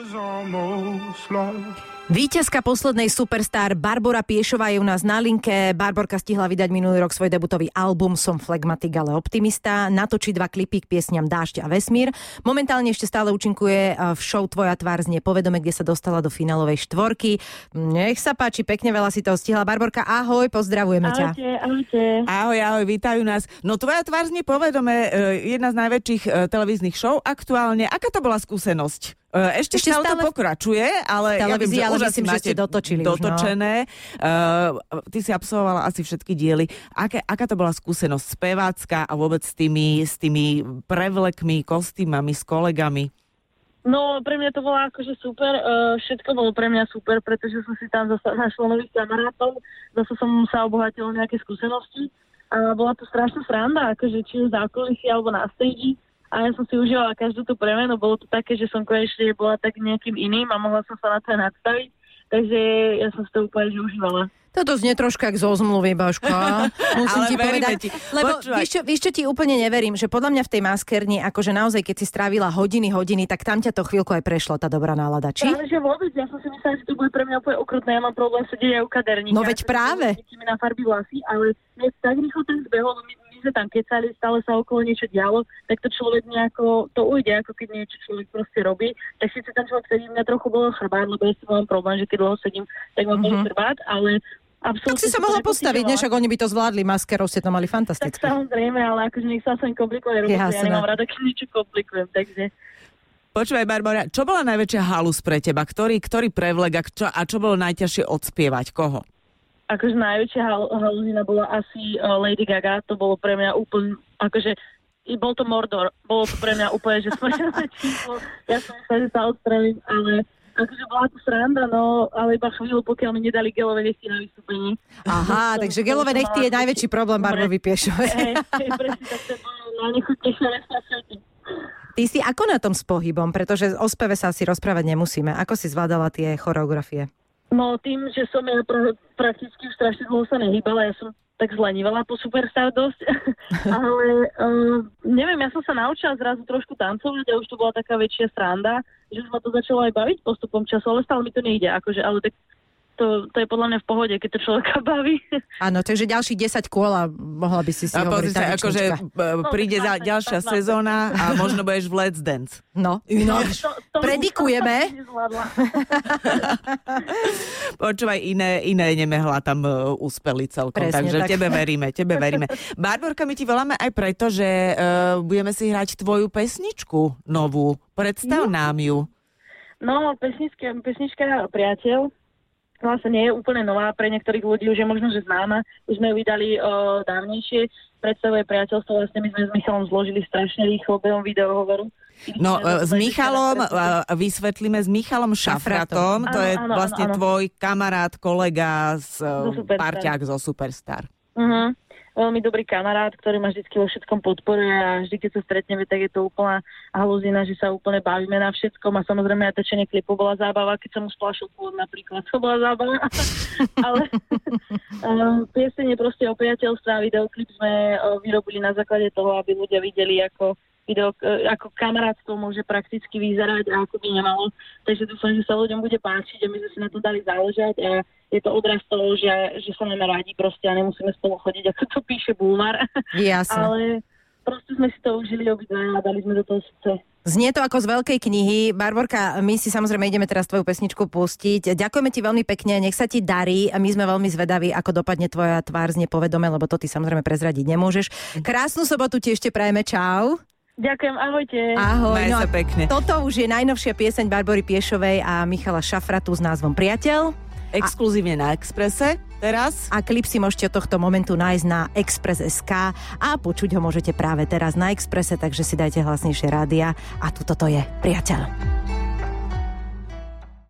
was almost lost. Výťazka poslednej Superstar Barbara Piešová je u nás na linke. Barborka stihla vydať minulý rok svoj debutový album Som flegmatik, ale optimista. Natočí dva klipy k piesňam Dážď a Vesmír. Momentálne ešte stále účinkuje v show Tvoja tvár znie povedome, kde sa dostala do finálovej štvorky. Nech sa páči, pekne veľa si toho stihla. Barborka, ahoj, pozdravujeme ťa. Ahojte. Ahoj, ahoj, vítajú nás. No Tvoja tvár znie povedome, e, jedna z najväčších e, televíznych show aktuálne. Aká to bola skúsenosť? E, ešte, Ešte stále, stále to pokračuje, ale ja viem, že ale myslím, že ste dotočili dotočené. Už, no. uh, ty si absolvovala asi všetky diely. Aké, aká to bola skúsenosť spevácka a vôbec s tými, s tými prevlekmi, kostýmami, s kolegami? No, pre mňa to bolo akože super, uh, všetko bolo pre mňa super, pretože som si tam zase našla nových kamarátov, zase som sa obohatila nejaké skúsenosti a bola to strašná sranda, akože či už za alebo na stage a ja som si užívala každú tú premenu, bolo to také, že som konečne bola tak nejakým iným a mohla som sa na to nadstaviť, takže ja som si to úplne užívala. Toto znie troška ako zo zmluvy, Baška. Musím ti povedať. Ti. Lebo víš čo, víš čo, ti úplne neverím, že podľa mňa v tej maskerni, akože naozaj, keď si strávila hodiny, hodiny, tak tam ťa to chvíľku aj prešlo, tá dobrá nálada, či? Práve, že vôbec, ja som si myslela, že to bude pre mňa úplne okrutné, ja mám problém sedieť aj u kaderníka. No veď práve. Na farby vlasy, ale mne tak rýchlo ten zbehol, my sme tam kecali, stále sa okolo niečo dialo, tak to človek nejako, to ujde, ako keď niečo človek proste robí. Tak síce ten človek sedí, mňa trochu bolo chrbát, lebo ja si mám problém, že keď dlho sedím, tak mám mm-hmm. chrbát, ale Absolutne tak si sa mohla postaviť, než ak oni by to zvládli, maskerov ste to mali fantastické. Tak samozrejme, ale akože nech sa sem komplikuje roboty, ja nemám rada, keď niečo komplikujem, takže... Počúvaj, Barbara, čo bola najväčšia halus pre teba? Ktorý, ktorý prevleg a čo, a čo bolo najťažšie odspievať? Koho? akože najväčšia hal- haluzina bola asi uh, Lady Gaga, to bolo pre mňa úplne, akože i bol to Mordor, bolo to pre mňa úplne, že smrteľné číslo, ja som myslela, že sa odstravím, ale akože bola to sranda, no, ale iba chvíľu, pokiaľ mi nedali gelové nechty na vystúpení. Aha, to, takže gelové nechty je najväčší problém Barbovi Piešovej. Hej, hej, presne, tak to bolo najnechutnejšia vec na svete. Ty si ako na tom s pohybom? Pretože o speve sa asi rozprávať nemusíme. Ako si zvládala tie choreografie? No tým, že som ja pra- prakticky už strašne dlho sa nehýbala, ja som tak zlenivala po Superstar dosť, ale uh, neviem, ja som sa naučila zrazu trošku tancovať a už to bola taká väčšia sranda, že už ma to začalo aj baviť postupom času, ale stále mi to nejde, akože, ale tak to, to je podľa mňa v pohode, keď to človeka baví. Áno, takže ďalší 10 kôl a mohla by si si a hovoriť sa, akože príde no, ďalšia sezóna a možno budeš v Let's Dance. No, no, to, predikujeme. Počúvaj, iné, iné nemehla tam uh, uspeli celkom, Presne, takže tak. tebe veríme, tebe veríme. Barborka, my ti voláme aj preto, že uh, budeme si hrať tvoju pesničku novú. Predstav no. nám ju. No, pesnička, pesnička Priateľ vlastne nie je úplne nová pre niektorých ľudí, už je možno, že známa. Už sme ju vydali o, dávnejšie. Predstavuje priateľstvo, vlastne my sme s Michalom zložili strašne rýchlo behom videohovoru. No, e, s Michalom, vysvetlíme, s Michalom Šafratom, to je vlastne tvoj kamarát, kolega, z, e, parťák zo Superstar. Uh-huh veľmi dobrý kamarát, ktorý ma vždy vo všetkom podporuje a vždy, keď sa stretneme, tak je to úplná haluzina, že sa úplne bavíme na všetkom a samozrejme aj točenie klipu bola zábava, keď som mu splašil pôvod napríklad, to bola zábava. Ale um, pieseň je proste o priateľstve a videoklip sme uh, vyrobili na základe toho, aby ľudia videli, ako video, uh, ako kamarátstvo môže prakticky vyzerať a ako by nemalo. Takže dúfam, že sa ľuďom bude páčiť a my sme si na to dali záležať a je to odraz toho, že, že sa máme rádi proste a nemusíme spolu chodiť, ako to píše Bulmar. Jasne. Ale proste sme si to užili obidva a dali sme do toho srdce. Znie to ako z veľkej knihy. Barborka, my si samozrejme ideme teraz tvoju pesničku pustiť. Ďakujeme ti veľmi pekne, nech sa ti darí. A my sme veľmi zvedaví, ako dopadne tvoja tvár z nepovedome, lebo to ty samozrejme prezradiť nemôžeš. Krásnu sobotu ti ešte prajeme. Čau. Ďakujem, ahojte. Ahoj. Maj no sa pekne. Toto už je najnovšia pieseň Barbory Piešovej a Michala Šafratu s názvom Priateľ. Exkluzívne na Exprese teraz. A klip si môžete od tohto momentu nájsť na Express.sk a počuť ho môžete práve teraz na Exprese, takže si dajte hlasnejšie rádia a tuto to je Priateľ.